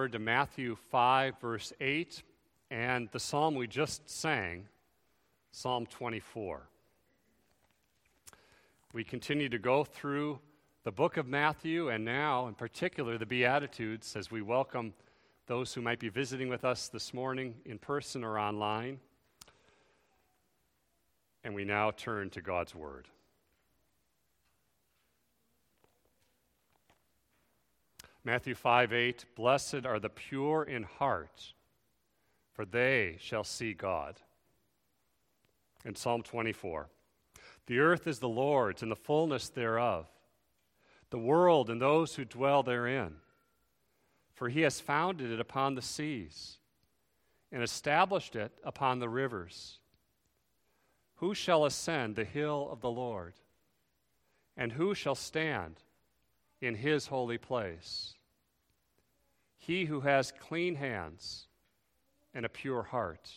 word to Matthew 5, verse 8, and the psalm we just sang, Psalm 24. We continue to go through the book of Matthew, and now, in particular, the Beatitudes, as we welcome those who might be visiting with us this morning in person or online. And we now turn to God's Word. Matthew 5 8, Blessed are the pure in heart, for they shall see God. In Psalm 24, The earth is the Lord's and the fullness thereof, the world and those who dwell therein. For he has founded it upon the seas and established it upon the rivers. Who shall ascend the hill of the Lord? And who shall stand? in his holy place. He who has clean hands and a pure heart,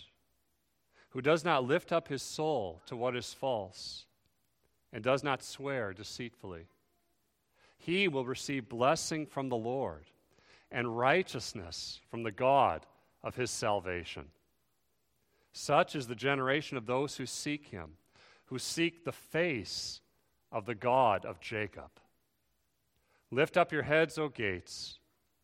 who does not lift up his soul to what is false, and does not swear deceitfully, he will receive blessing from the Lord and righteousness from the God of his salvation. Such is the generation of those who seek him, who seek the face of the God of Jacob. Lift up your heads, O gates,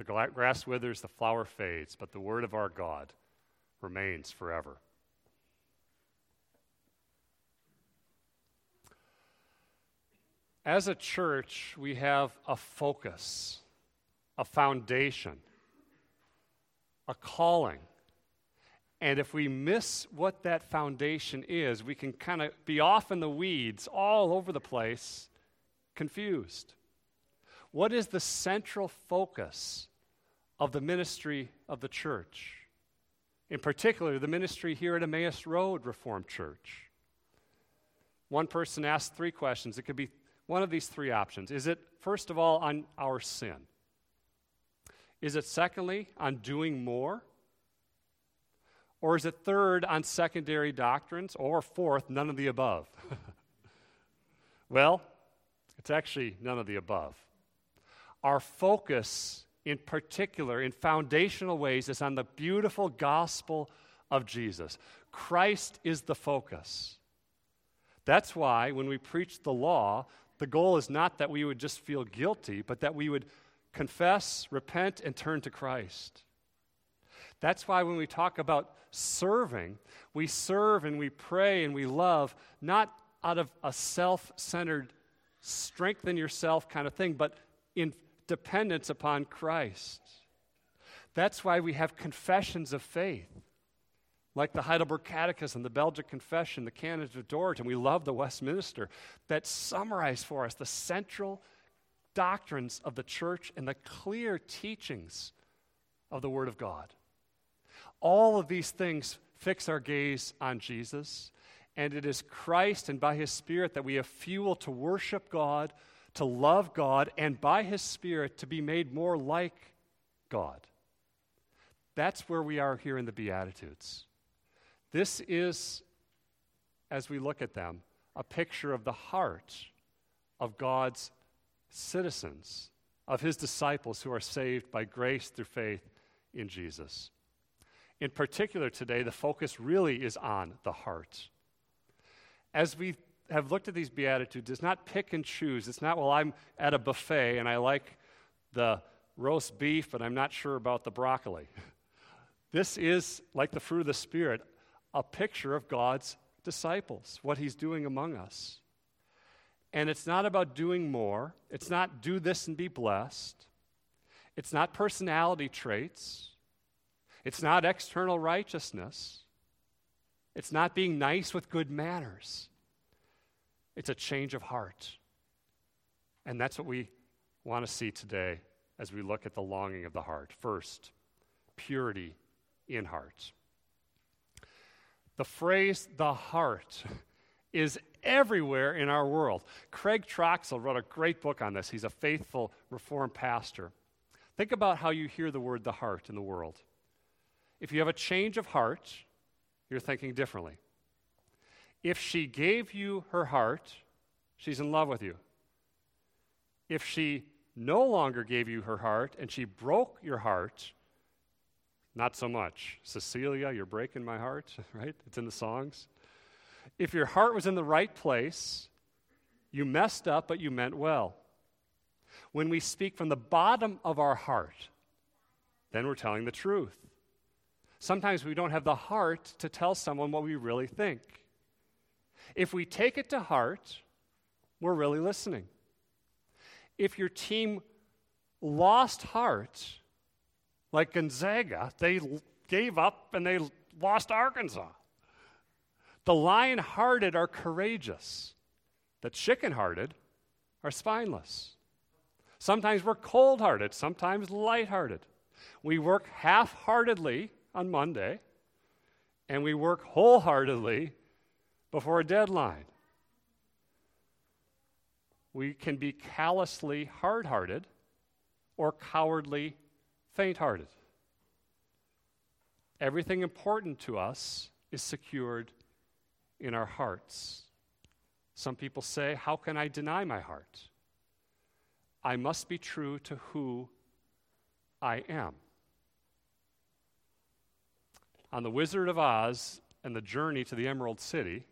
The grass withers, the flower fades, but the word of our God remains forever. As a church, we have a focus, a foundation, a calling. And if we miss what that foundation is, we can kind of be off in the weeds all over the place, confused. What is the central focus of the ministry of the church? In particular, the ministry here at Emmaus Road Reformed Church. One person asked three questions. It could be one of these three options. Is it, first of all, on our sin? Is it, secondly, on doing more? Or is it third, on secondary doctrines? Or fourth, none of the above? well, it's actually none of the above. Our focus, in particular, in foundational ways, is on the beautiful gospel of Jesus. Christ is the focus. That's why when we preach the law, the goal is not that we would just feel guilty, but that we would confess, repent, and turn to Christ. That's why when we talk about serving, we serve and we pray and we love not out of a self centered, strengthen yourself kind of thing, but in dependence upon Christ. That's why we have confessions of faith, like the Heidelberg Catechism, the Belgic Confession, the Canons of Dort, and we love the Westminster, that summarize for us the central doctrines of the church and the clear teachings of the Word of God. All of these things fix our gaze on Jesus, and it is Christ and by His Spirit that we have fuel to worship God to love God, and by His Spirit to be made more like God. That's where we are here in the Beatitudes. This is, as we look at them, a picture of the heart of God's citizens, of His disciples who are saved by grace through faith in Jesus. In particular, today, the focus really is on the heart. As we have looked at these Beatitudes is not pick and choose. It's not, well, I'm at a buffet and I like the roast beef, but I'm not sure about the broccoli. this is, like the fruit of the Spirit, a picture of God's disciples, what He's doing among us. And it's not about doing more, it's not do this and be blessed, it's not personality traits, it's not external righteousness, it's not being nice with good manners. It's a change of heart. And that's what we want to see today as we look at the longing of the heart. First, purity in heart. The phrase the heart is everywhere in our world. Craig Troxel wrote a great book on this. He's a faithful Reformed pastor. Think about how you hear the word the heart in the world. If you have a change of heart, you're thinking differently. If she gave you her heart, she's in love with you. If she no longer gave you her heart and she broke your heart, not so much. Cecilia, you're breaking my heart, right? It's in the songs. If your heart was in the right place, you messed up, but you meant well. When we speak from the bottom of our heart, then we're telling the truth. Sometimes we don't have the heart to tell someone what we really think. If we take it to heart, we're really listening. If your team lost heart, like Gonzaga, they gave up and they lost Arkansas. The lion hearted are courageous, the chicken hearted are spineless. Sometimes we're cold hearted, sometimes light hearted. We work half heartedly on Monday, and we work wholeheartedly before a deadline. We can be callously hard hearted or cowardly faint hearted. Everything important to us is secured in our hearts. Some people say, How can I deny my heart? I must be true to who I am. On The Wizard of Oz and the journey to the Emerald City,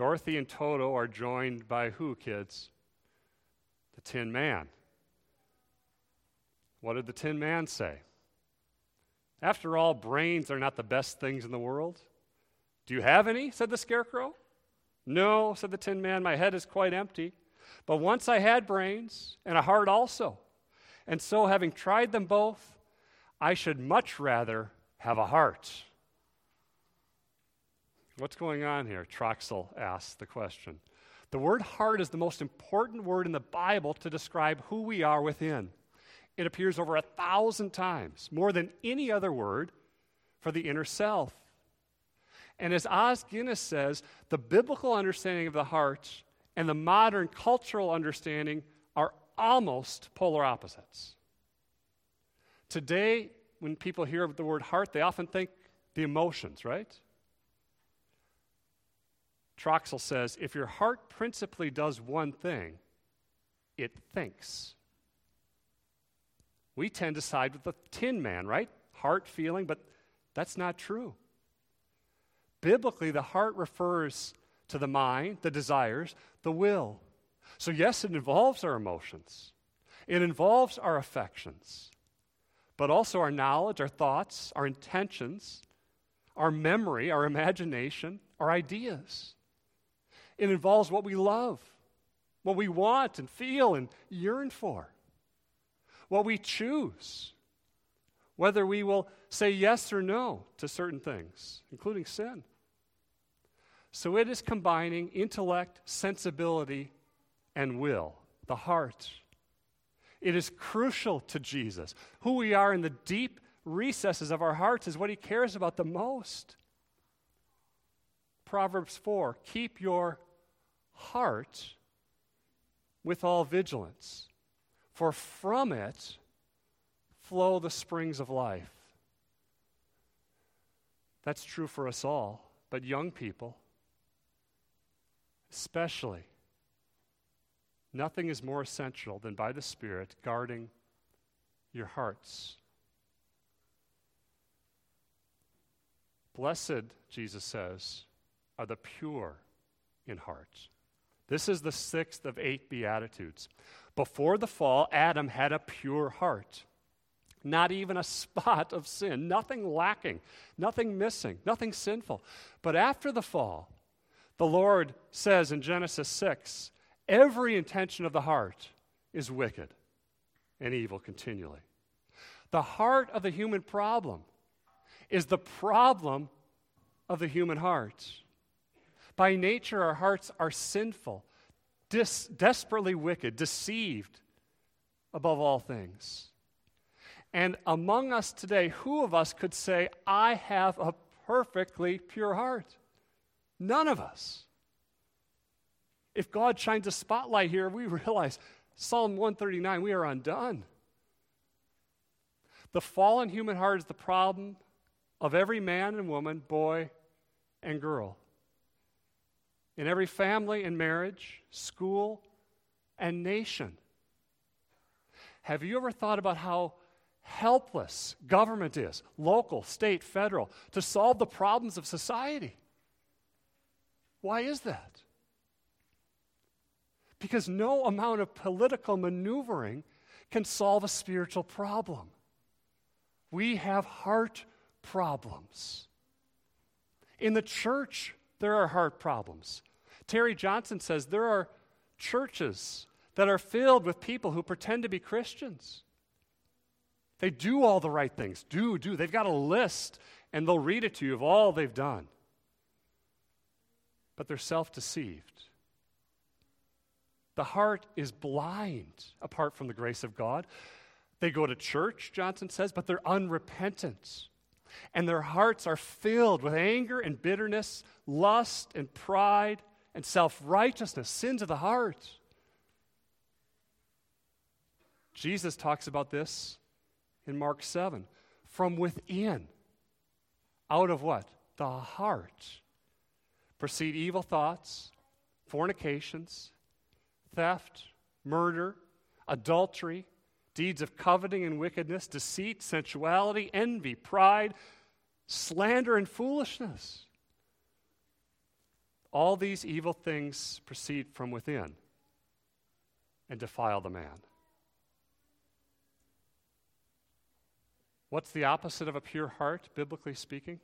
Dorothy and Toto are joined by who, kids? The Tin Man. What did the Tin Man say? After all, brains are not the best things in the world. Do you have any? said the Scarecrow. No, said the Tin Man, my head is quite empty. But once I had brains and a heart also. And so, having tried them both, I should much rather have a heart. What's going on here? Troxel asks the question. The word heart is the most important word in the Bible to describe who we are within. It appears over a thousand times, more than any other word for the inner self. And as Os Guinness says, the biblical understanding of the heart and the modern cultural understanding are almost polar opposites. Today, when people hear the word heart, they often think the emotions, right? Troxel says if your heart principally does one thing, it thinks. We tend to side with the tin man, right? Heart feeling, but that's not true. Biblically, the heart refers to the mind, the desires, the will. So, yes, it involves our emotions, it involves our affections, but also our knowledge, our thoughts, our intentions, our memory, our imagination, our ideas. It involves what we love, what we want and feel and yearn for, what we choose, whether we will say yes or no to certain things, including sin. So it is combining intellect, sensibility, and will, the heart. It is crucial to Jesus. Who we are in the deep recesses of our hearts is what he cares about the most. Proverbs 4 Keep your heart with all vigilance, for from it flow the springs of life. That's true for us all, but young people, especially. Nothing is more essential than by the Spirit guarding your hearts. Blessed, Jesus says, are the pure in heart. This is the sixth of eight Beatitudes. Before the fall, Adam had a pure heart. Not even a spot of sin, nothing lacking, nothing missing, nothing sinful. But after the fall, the Lord says in Genesis 6 every intention of the heart is wicked and evil continually. The heart of the human problem is the problem of the human heart. By nature, our hearts are sinful, dis- desperately wicked, deceived above all things. And among us today, who of us could say, I have a perfectly pure heart? None of us. If God shines a spotlight here, we realize Psalm 139, we are undone. The fallen human heart is the problem of every man and woman, boy and girl. In every family and marriage, school and nation. Have you ever thought about how helpless government is, local, state, federal, to solve the problems of society? Why is that? Because no amount of political maneuvering can solve a spiritual problem. We have heart problems. In the church, there are heart problems. Terry Johnson says there are churches that are filled with people who pretend to be Christians. They do all the right things. Do, do. They've got a list, and they'll read it to you of all they've done. But they're self deceived. The heart is blind apart from the grace of God. They go to church, Johnson says, but they're unrepentant. And their hearts are filled with anger and bitterness, lust and pride and self righteousness, sins of the heart. Jesus talks about this in Mark 7. From within, out of what? The heart, proceed evil thoughts, fornications, theft, murder, adultery, deeds of coveting and wickedness, deceit, sensuality, envy, pride, slander, and foolishness. All these evil things proceed from within and defile the man. What's the opposite of a pure heart, biblically speaking?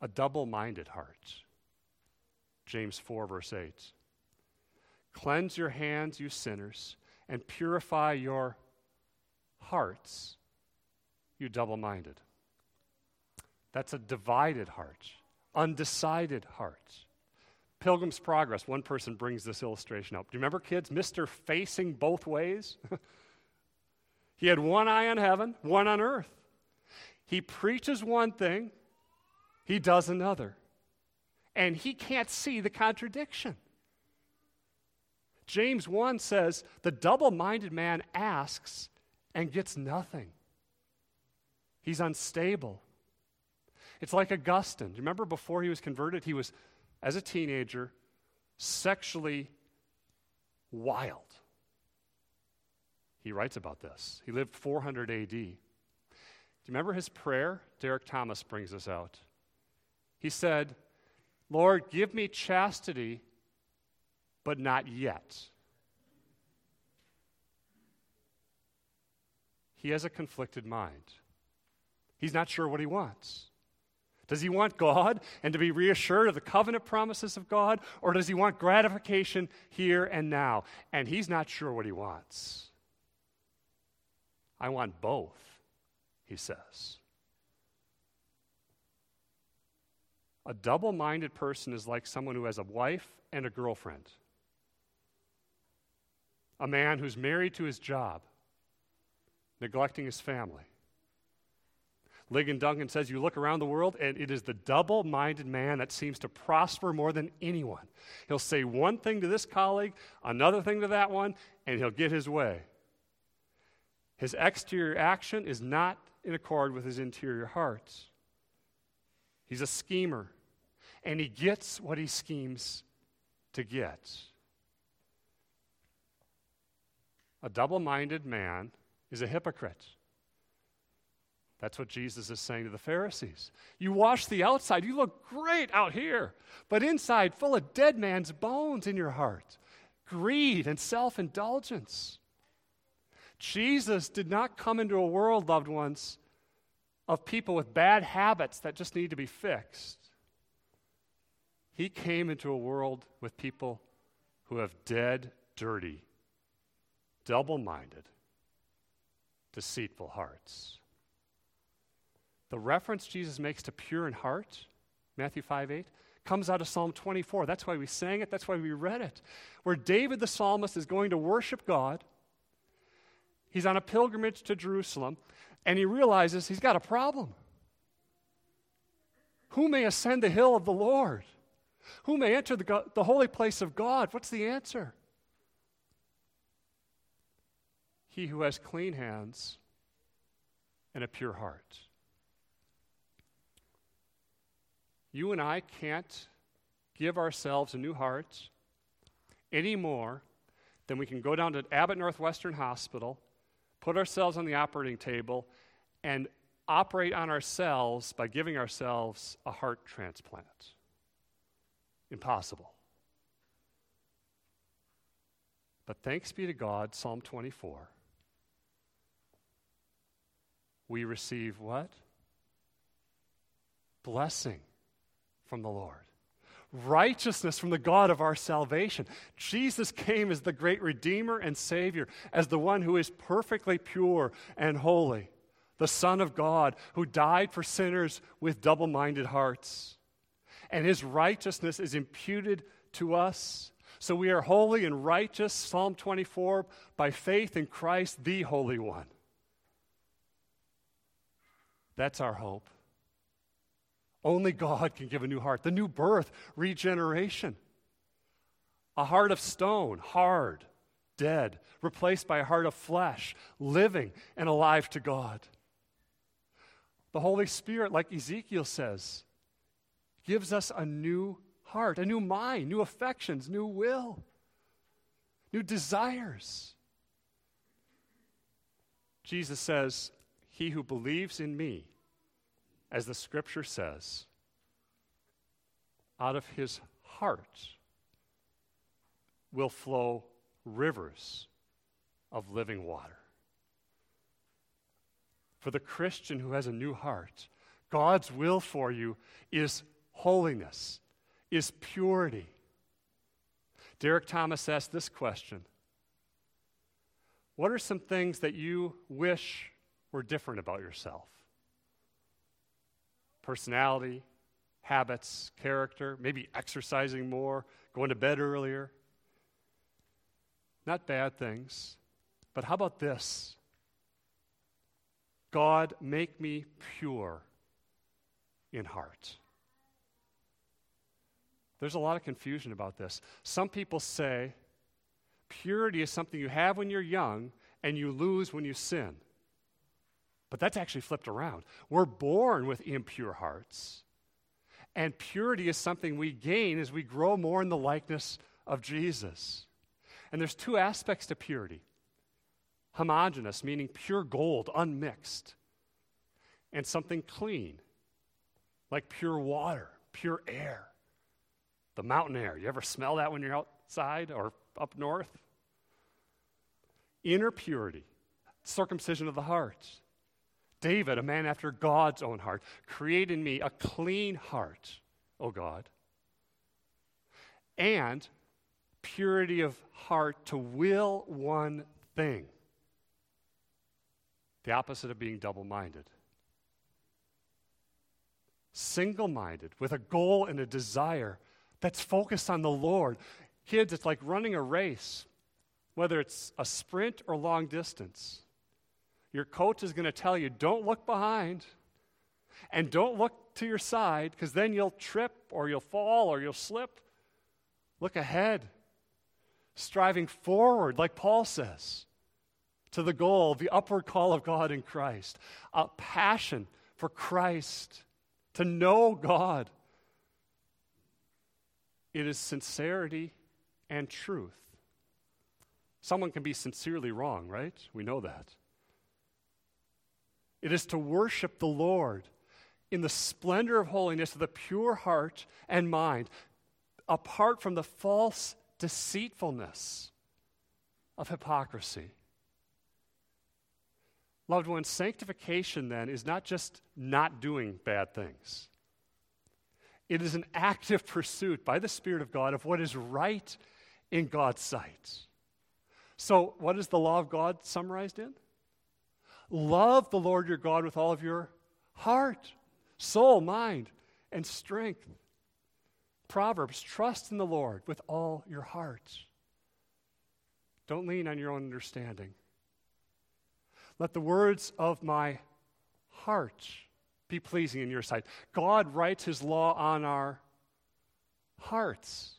A double minded heart. James 4, verse 8. Cleanse your hands, you sinners, and purify your hearts, you double minded. That's a divided heart, undecided heart. Pilgrim's Progress, one person brings this illustration up. Do you remember, kids, Mr. Facing Both Ways? he had one eye on heaven, one on earth. He preaches one thing, he does another. And he can't see the contradiction. James 1 says, The double minded man asks and gets nothing. He's unstable. It's like Augustine. Do you remember before he was converted, he was, as a teenager, sexually wild. He writes about this. He lived 400 AD. Do you remember his prayer? Derek Thomas brings this out. He said, Lord, give me chastity but not yet. He has a conflicted mind. He's not sure what he wants. Does he want God and to be reassured of the covenant promises of God, or does he want gratification here and now? And he's not sure what he wants. I want both, he says. A double minded person is like someone who has a wife and a girlfriend a man who's married to his job, neglecting his family. Ligon Duncan says you look around the world and it is the double minded man that seems to prosper more than anyone. He'll say one thing to this colleague, another thing to that one, and he'll get his way. His exterior action is not in accord with his interior heart. He's a schemer, and he gets what he schemes to get. A double minded man is a hypocrite. That's what Jesus is saying to the Pharisees. You wash the outside, you look great out here, but inside, full of dead man's bones in your heart, greed and self indulgence. Jesus did not come into a world, loved ones, of people with bad habits that just need to be fixed. He came into a world with people who have dead, dirty double minded, deceitful hearts. The reference Jesus makes to pure in heart, Matthew 5 8, comes out of Psalm 24. That's why we sang it, that's why we read it. Where David the psalmist is going to worship God, He's on a pilgrimage to Jerusalem, and he realizes he's got a problem. Who may ascend the hill of the Lord? Who may enter the, the holy place of God? What's the answer? He who has clean hands and a pure heart. You and I can't give ourselves a new heart any more than we can go down to Abbott Northwestern Hospital, put ourselves on the operating table, and operate on ourselves by giving ourselves a heart transplant. Impossible. But thanks be to God, Psalm 24. We receive what? Blessing from the Lord righteousness from the God of our salvation. Jesus came as the great Redeemer and Savior, as the one who is perfectly pure and holy, the Son of God who died for sinners with double minded hearts. And his righteousness is imputed to us. So we are holy and righteous, Psalm 24, by faith in Christ, the Holy One. That's our hope. Only God can give a new heart. The new birth, regeneration. A heart of stone, hard, dead, replaced by a heart of flesh, living and alive to God. The Holy Spirit, like Ezekiel says, gives us a new heart, a new mind, new affections, new will, new desires. Jesus says, He who believes in me, as the scripture says, out of his heart will flow rivers of living water. For the Christian who has a new heart, God's will for you is holiness, is purity. Derek Thomas asked this question What are some things that you wish were different about yourself? Personality, habits, character, maybe exercising more, going to bed earlier. Not bad things. But how about this? God, make me pure in heart. There's a lot of confusion about this. Some people say purity is something you have when you're young and you lose when you sin. But that's actually flipped around. We're born with impure hearts. And purity is something we gain as we grow more in the likeness of Jesus. And there's two aspects to purity homogeneous, meaning pure gold, unmixed, and something clean, like pure water, pure air, the mountain air. You ever smell that when you're outside or up north? Inner purity, circumcision of the heart David, a man after God's own heart, create in me a clean heart, O God, and purity of heart to will one thing. The opposite of being double minded. Single minded, with a goal and a desire that's focused on the Lord. Kids, it's like running a race, whether it's a sprint or long distance. Your coach is going to tell you don't look behind and don't look to your side because then you'll trip or you'll fall or you'll slip. Look ahead, striving forward, like Paul says, to the goal, the upward call of God in Christ, a passion for Christ, to know God. It is sincerity and truth. Someone can be sincerely wrong, right? We know that. It is to worship the Lord in the splendor of holiness of the pure heart and mind, apart from the false deceitfulness of hypocrisy. Loved ones, sanctification then is not just not doing bad things. It is an active pursuit by the Spirit of God of what is right in God's sight. So, what is the law of God summarized in? Love the Lord your God with all of your heart, soul, mind, and strength. Proverbs, trust in the Lord with all your heart. Don't lean on your own understanding. Let the words of my heart be pleasing in your sight. God writes his law on our hearts.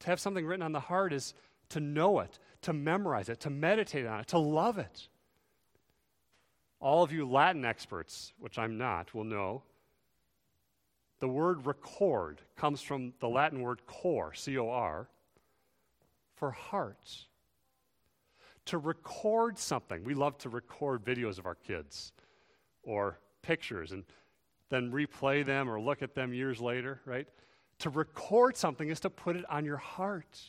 To have something written on the heart is to know it, to memorize it, to meditate on it, to love it. All of you Latin experts, which I'm not, will know the word record comes from the Latin word cor, C O R, for heart. To record something, we love to record videos of our kids or pictures and then replay them or look at them years later, right? To record something is to put it on your heart.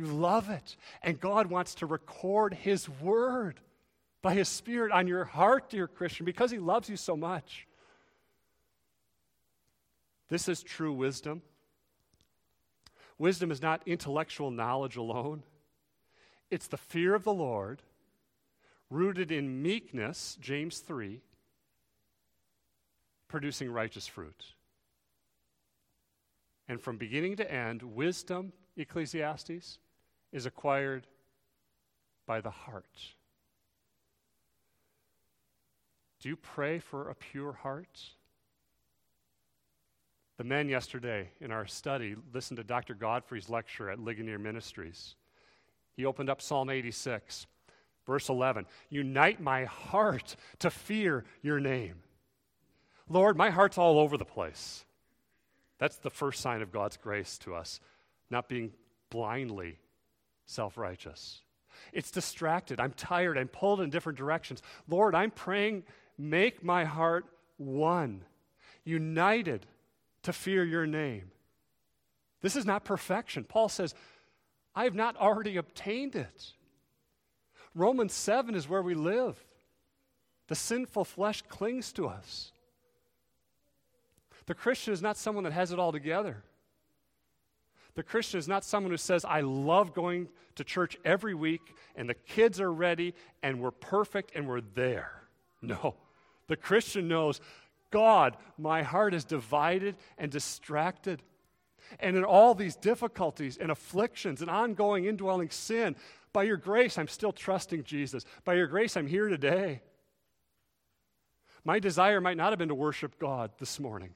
You love it. And God wants to record His Word by His Spirit on your heart, dear Christian, because He loves you so much. This is true wisdom. Wisdom is not intellectual knowledge alone, it's the fear of the Lord, rooted in meekness, James 3, producing righteous fruit. And from beginning to end, wisdom, Ecclesiastes, is acquired by the heart. Do you pray for a pure heart? The men yesterday in our study listened to Dr. Godfrey's lecture at Ligonier Ministries. He opened up Psalm 86, verse 11 Unite my heart to fear your name. Lord, my heart's all over the place. That's the first sign of God's grace to us, not being blindly self righteous. It's distracted. I'm tired. I'm pulled in different directions. Lord, I'm praying, make my heart one, united to fear your name. This is not perfection. Paul says, I have not already obtained it. Romans 7 is where we live. The sinful flesh clings to us. The Christian is not someone that has it all together. The Christian is not someone who says, I love going to church every week and the kids are ready and we're perfect and we're there. No. The Christian knows God, my heart is divided and distracted. And in all these difficulties and afflictions and ongoing indwelling sin, by your grace, I'm still trusting Jesus. By your grace, I'm here today. My desire might not have been to worship God this morning.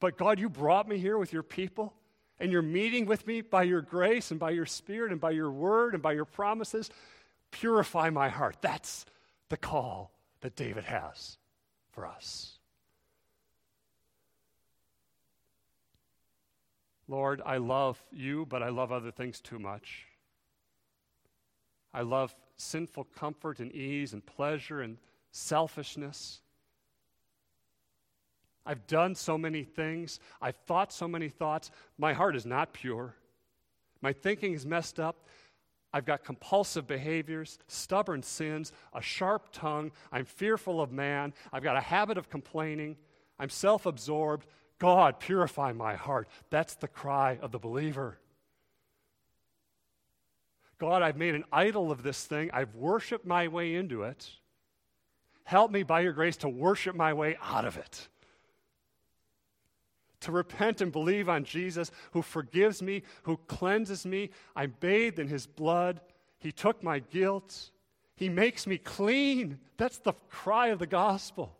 But God, you brought me here with your people, and you're meeting with me by your grace and by your spirit and by your word and by your promises. Purify my heart. That's the call that David has for us. Lord, I love you, but I love other things too much. I love sinful comfort and ease and pleasure and selfishness. I've done so many things. I've thought so many thoughts. My heart is not pure. My thinking is messed up. I've got compulsive behaviors, stubborn sins, a sharp tongue. I'm fearful of man. I've got a habit of complaining. I'm self absorbed. God, purify my heart. That's the cry of the believer. God, I've made an idol of this thing. I've worshiped my way into it. Help me by your grace to worship my way out of it to repent and believe on Jesus who forgives me, who cleanses me. I'm bathed in his blood. He took my guilt. He makes me clean. That's the cry of the gospel.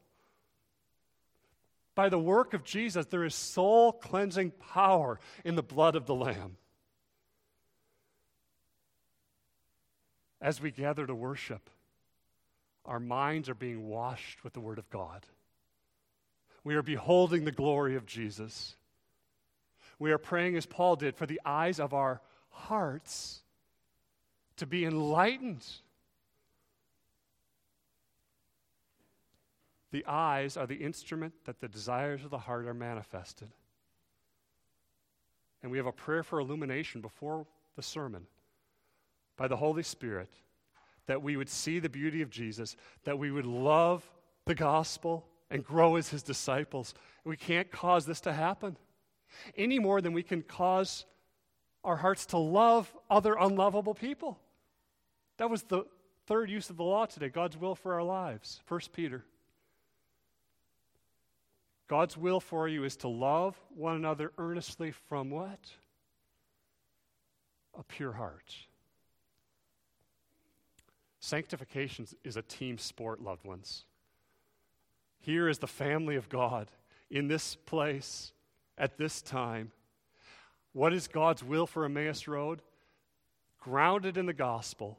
By the work of Jesus, there is soul cleansing power in the blood of the Lamb. As we gather to worship, our minds are being washed with the Word of God. We are beholding the glory of Jesus. We are praying as Paul did for the eyes of our hearts to be enlightened. The eyes are the instrument that the desires of the heart are manifested. And we have a prayer for illumination before the sermon by the Holy Spirit that we would see the beauty of Jesus, that we would love the gospel and grow as his disciples. We can't cause this to happen any more than we can cause our hearts to love other unlovable people. That was the third use of the law today God's will for our lives. 1 Peter. God's will for you is to love one another earnestly from what? A pure heart. Sanctification is a team sport, loved ones. Here is the family of God in this place at this time. What is God's will for Emmaus Road? Grounded in the gospel,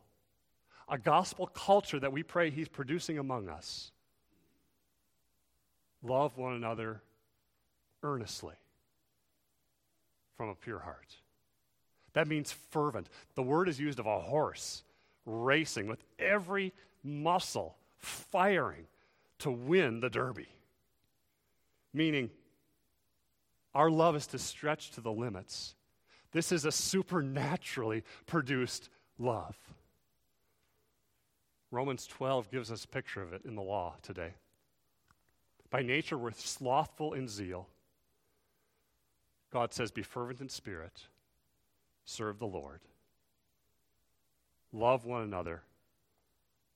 a gospel culture that we pray He's producing among us. Love one another earnestly from a pure heart. That means fervent. The word is used of a horse racing with every muscle firing to win the Derby. Meaning, our love is to stretch to the limits. This is a supernaturally produced love. Romans 12 gives us a picture of it in the law today. By nature, we're slothful in zeal. God says, Be fervent in spirit, serve the Lord, love one another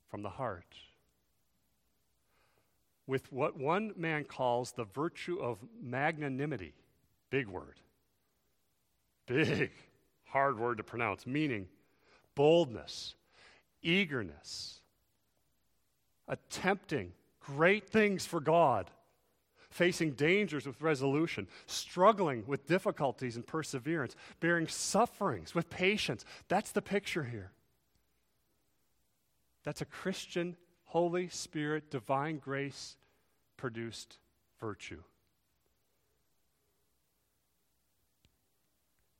from the heart. With what one man calls the virtue of magnanimity, big word, big, hard word to pronounce, meaning boldness, eagerness, attempting great things for God, facing dangers with resolution, struggling with difficulties and perseverance, bearing sufferings with patience. That's the picture here. That's a Christian, Holy Spirit, divine grace produced virtue.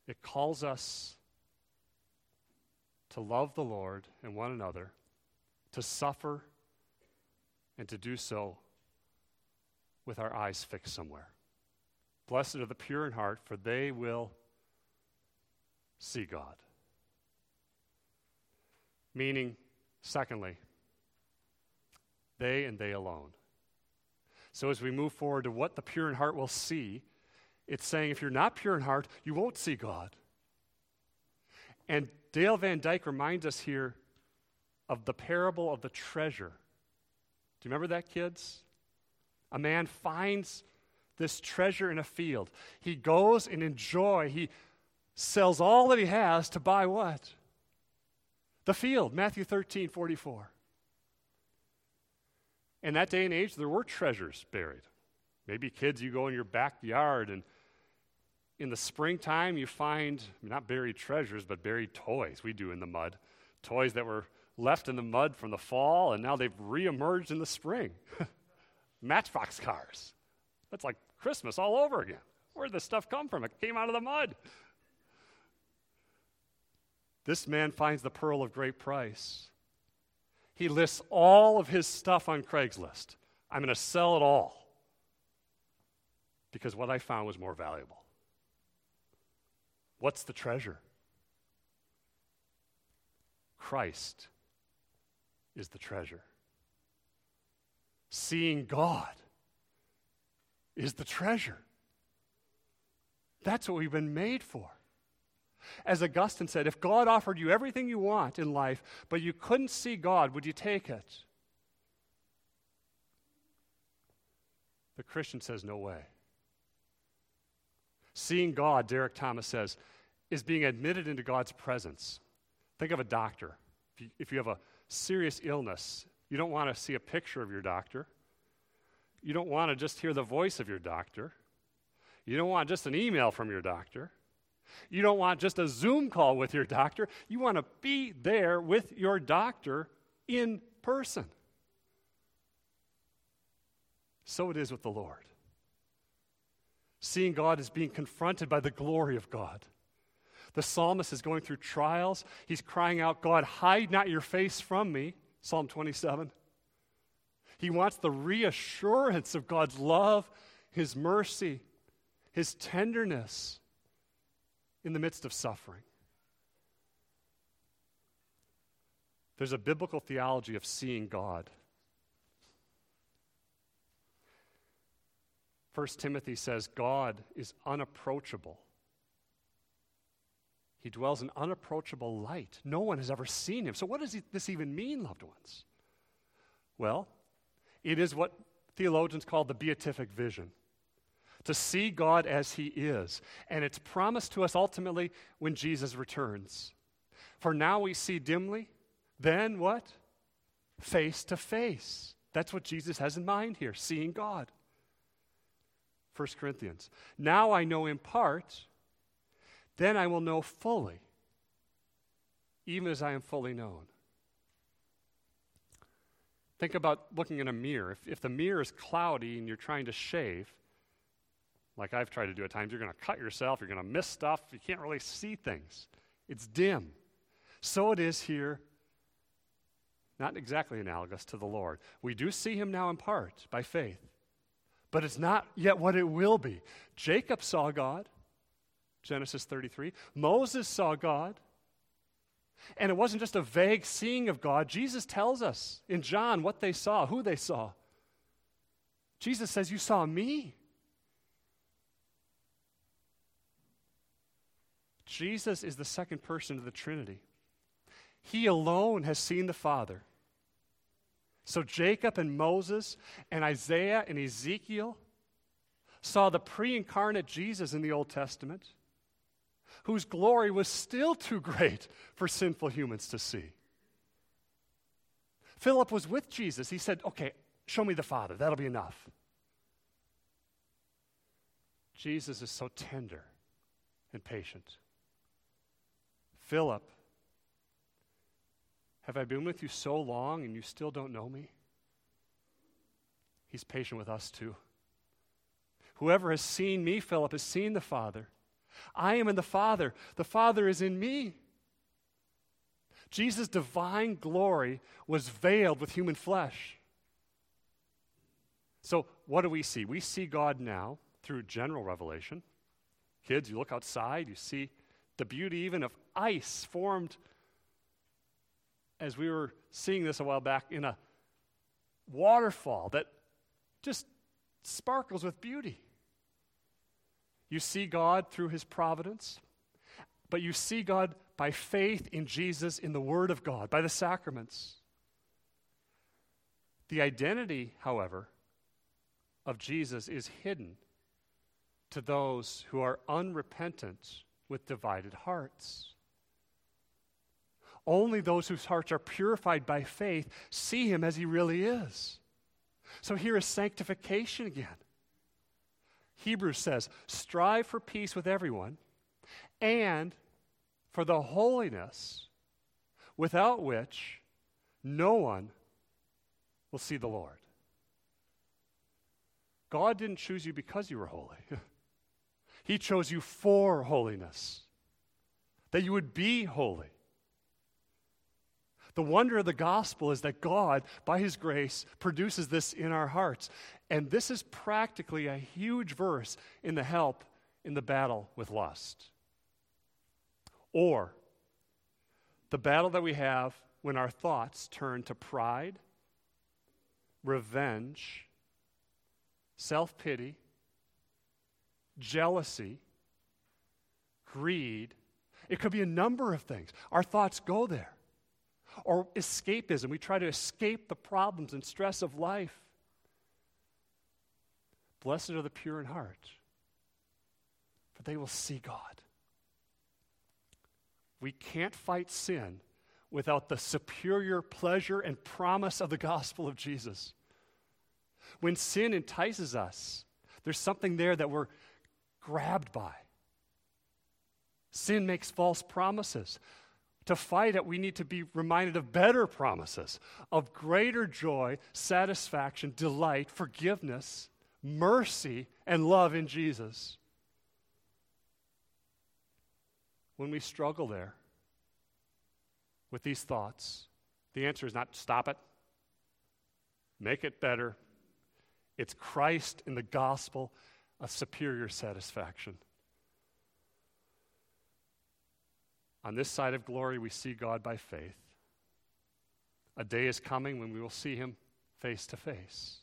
It calls us to love the Lord and one another, to suffer and to do so with our eyes fixed somewhere. Blessed are the pure in heart, for they will see God. Meaning, secondly, they and they alone. So, as we move forward to what the pure in heart will see, it's saying if you're not pure in heart, you won't see God. And Dale Van Dyke reminds us here of the parable of the treasure do you remember that, kids? A man finds this treasure in a field. He goes and enjoy. He sells all that he has to buy what? The field, Matthew 13, 44. In that day and age, there were treasures buried. Maybe kids, you go in your backyard and in the springtime you find not buried treasures, but buried toys. We do in the mud. Toys that were left in the mud from the fall, and now they've reemerged in the spring. Matchbox cars. That's like Christmas all over again. Where'd this stuff come from? It came out of the mud. This man finds the pearl of great price. He lists all of his stuff on Craigslist. I'm going to sell it all because what I found was more valuable. What's the treasure? Christ is the treasure. Seeing God is the treasure. That's what we've been made for. As Augustine said, if God offered you everything you want in life, but you couldn't see God, would you take it? The Christian says, no way. Seeing God, Derek Thomas says, is being admitted into God's presence. Think of a doctor. If you, if you have a serious illness, you don't want to see a picture of your doctor. You don't want to just hear the voice of your doctor. You don't want just an email from your doctor. You don't want just a Zoom call with your doctor. You want to be there with your doctor in person. So it is with the Lord. Seeing God is being confronted by the glory of God. The psalmist is going through trials. He's crying out, God, hide not your face from me. Psalm 27. He wants the reassurance of God's love, His mercy, His tenderness in the midst of suffering. There's a biblical theology of seeing God. 1 Timothy says God is unapproachable he dwells in unapproachable light. No one has ever seen him. So, what does this even mean, loved ones? Well, it is what theologians call the beatific vision to see God as he is. And it's promised to us ultimately when Jesus returns. For now we see dimly, then what? face to face. That's what Jesus has in mind here, seeing God. 1 Corinthians. Now I know in part, then I will know fully, even as I am fully known. Think about looking in a mirror. If, if the mirror is cloudy and you're trying to shave, like I've tried to do at times, you're going to cut yourself, you're going to miss stuff, you can't really see things. It's dim. So it is here, not exactly analogous to the Lord. We do see him now in part by faith, but it's not yet what it will be. Jacob saw God, Genesis 33. Moses saw God. And it wasn't just a vague seeing of God. Jesus tells us in John what they saw, who they saw. Jesus says, You saw me. Jesus is the second person of the Trinity. He alone has seen the Father. So Jacob and Moses and Isaiah and Ezekiel saw the pre incarnate Jesus in the Old Testament, whose glory was still too great for sinful humans to see. Philip was with Jesus. He said, Okay, show me the Father. That'll be enough. Jesus is so tender and patient. Philip, have I been with you so long and you still don't know me? He's patient with us too. Whoever has seen me, Philip, has seen the Father. I am in the Father, the Father is in me. Jesus' divine glory was veiled with human flesh. So, what do we see? We see God now through general revelation. Kids, you look outside, you see the beauty even of ice formed as we were seeing this a while back in a waterfall that just sparkles with beauty. You see God through his providence, but you see God by faith in Jesus, in the Word of God, by the sacraments. The identity, however, of Jesus is hidden to those who are unrepentant with divided hearts. Only those whose hearts are purified by faith see him as he really is. So here is sanctification again. Hebrews says, strive for peace with everyone and for the holiness without which no one will see the Lord. God didn't choose you because you were holy. He chose you for holiness, that you would be holy. The wonder of the gospel is that God, by His grace, produces this in our hearts. And this is practically a huge verse in the help in the battle with lust. Or the battle that we have when our thoughts turn to pride, revenge, self pity, jealousy, greed. It could be a number of things. Our thoughts go there. Or escapism. We try to escape the problems and stress of life. Blessed are the pure in heart, for they will see God. We can't fight sin without the superior pleasure and promise of the gospel of Jesus. When sin entices us, there's something there that we're grabbed by. Sin makes false promises. To fight it, we need to be reminded of better promises, of greater joy, satisfaction, delight, forgiveness, mercy, and love in Jesus. When we struggle there with these thoughts, the answer is not stop it, make it better. It's Christ in the gospel a superior satisfaction. On this side of glory, we see God by faith. A day is coming when we will see Him face to face.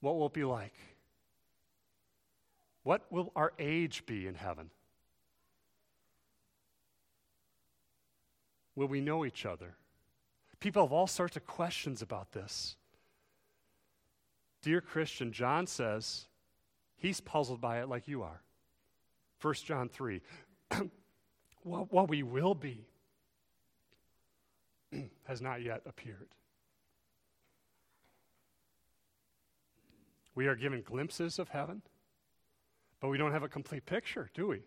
What will it be like? What will our age be in heaven? Will we know each other? People have all sorts of questions about this. Dear Christian, John says he's puzzled by it like you are. 1 John 3. what, what we will be. has not yet appeared. We are given glimpses of heaven, but we don't have a complete picture, do we?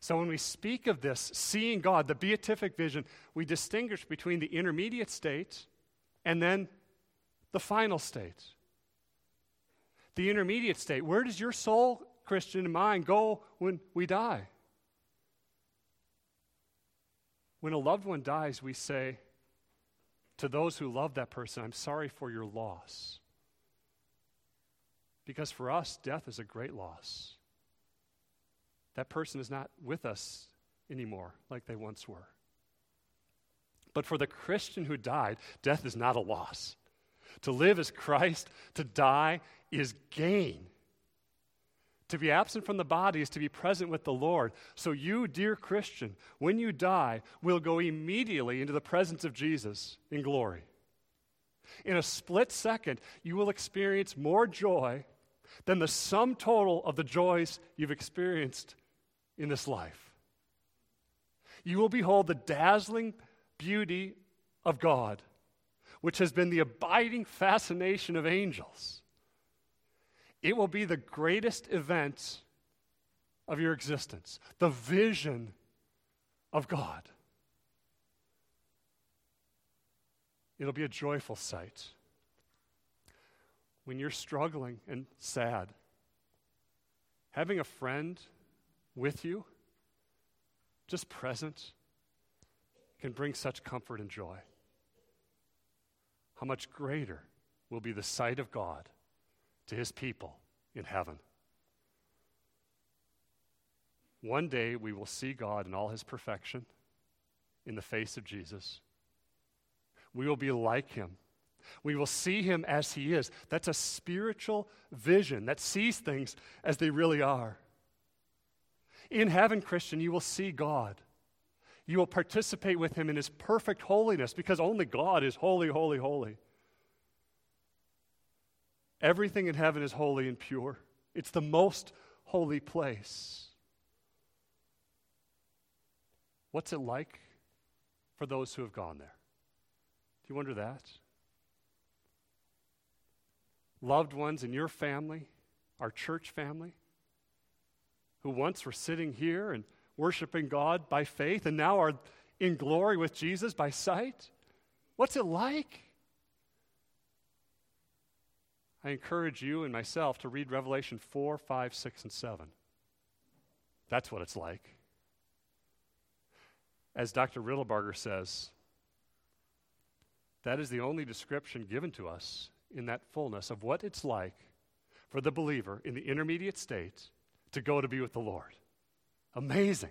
So when we speak of this, seeing God, the beatific vision, we distinguish between the intermediate state and then the final state. The intermediate state, where does your soul, Christian, and mine go when we die? When a loved one dies, we say to those who love that person, I'm sorry for your loss. Because for us, death is a great loss. That person is not with us anymore like they once were. But for the Christian who died, death is not a loss. To live is Christ, to die is gain. To be absent from the body is to be present with the Lord. So, you, dear Christian, when you die, will go immediately into the presence of Jesus in glory. In a split second, you will experience more joy than the sum total of the joys you've experienced in this life. You will behold the dazzling beauty of God, which has been the abiding fascination of angels. It will be the greatest event of your existence, the vision of God. It'll be a joyful sight. When you're struggling and sad, having a friend with you, just present, can bring such comfort and joy. How much greater will be the sight of God to his people in heaven. One day we will see God in all his perfection in the face of Jesus. We will be like him. We will see him as he is. That's a spiritual vision that sees things as they really are. In heaven, Christian, you will see God. You will participate with him in his perfect holiness because only God is holy, holy, holy. Everything in heaven is holy and pure, it's the most holy place. What's it like for those who have gone there? Do you wonder that? Loved ones in your family, our church family, who once were sitting here and worshiping God by faith and now are in glory with Jesus by sight? What's it like? I encourage you and myself to read Revelation 4, 5, 6, and 7. That's what it's like. As Dr. Riddlebarger says, that is the only description given to us in that fullness of what it's like for the believer in the intermediate state to go to be with the Lord. Amazing.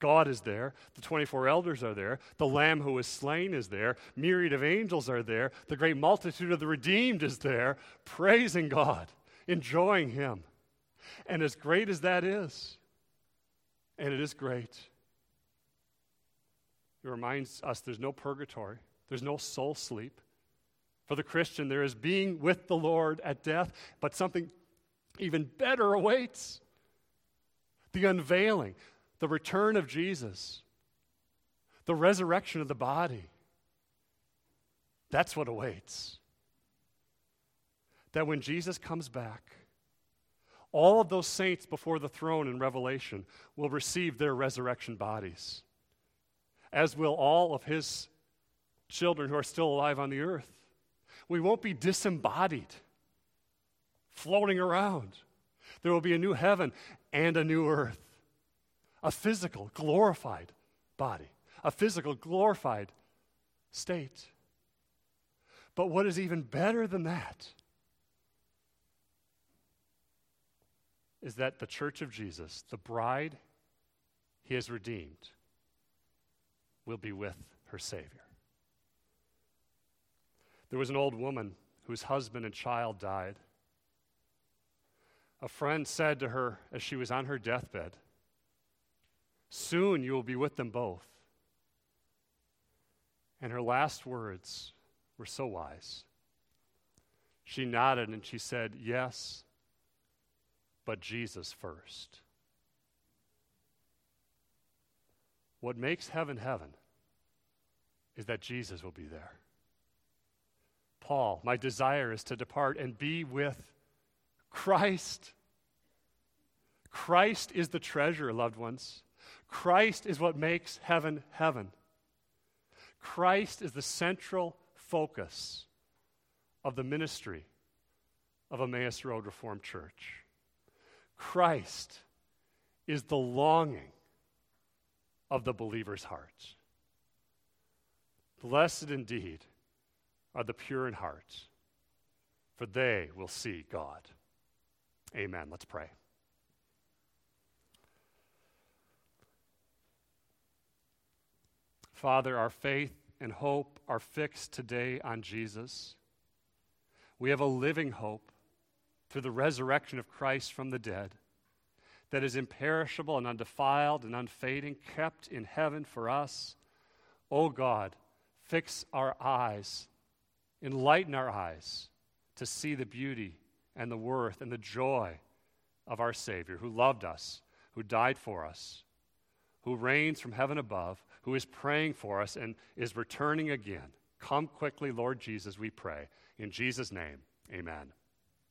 God is there. The 24 elders are there. The Lamb who was slain is there. Myriad of angels are there. The great multitude of the redeemed is there, praising God, enjoying Him. And as great as that is, and it is great, it reminds us there's no purgatory, there's no soul sleep. For the Christian, there is being with the Lord at death, but something even better awaits the unveiling, the return of Jesus, the resurrection of the body. That's what awaits. That when Jesus comes back, all of those saints before the throne in Revelation will receive their resurrection bodies, as will all of his children who are still alive on the earth. We won't be disembodied, floating around. There will be a new heaven and a new earth a physical, glorified body, a physical, glorified state. But what is even better than that is that the church of Jesus, the bride he has redeemed, will be with her Savior. There was an old woman whose husband and child died. A friend said to her as she was on her deathbed, Soon you will be with them both. And her last words were so wise. She nodded and she said, Yes, but Jesus first. What makes heaven heaven is that Jesus will be there. Paul, my desire is to depart and be with Christ. Christ is the treasure, loved ones. Christ is what makes heaven heaven. Christ is the central focus of the ministry of Emmaus Road Reformed Church. Christ is the longing of the believer's heart. Blessed indeed are the pure in heart, for they will see God. Amen. Let's pray. Father, our faith and hope are fixed today on Jesus. We have a living hope through the resurrection of Christ from the dead that is imperishable and undefiled and unfading, kept in heaven for us. O oh God, fix our eyes, enlighten our eyes to see the beauty and the worth and the joy of our Savior who loved us, who died for us, who reigns from heaven above, who is praying for us and is returning again. Come quickly, Lord Jesus, we pray. In Jesus' name, amen.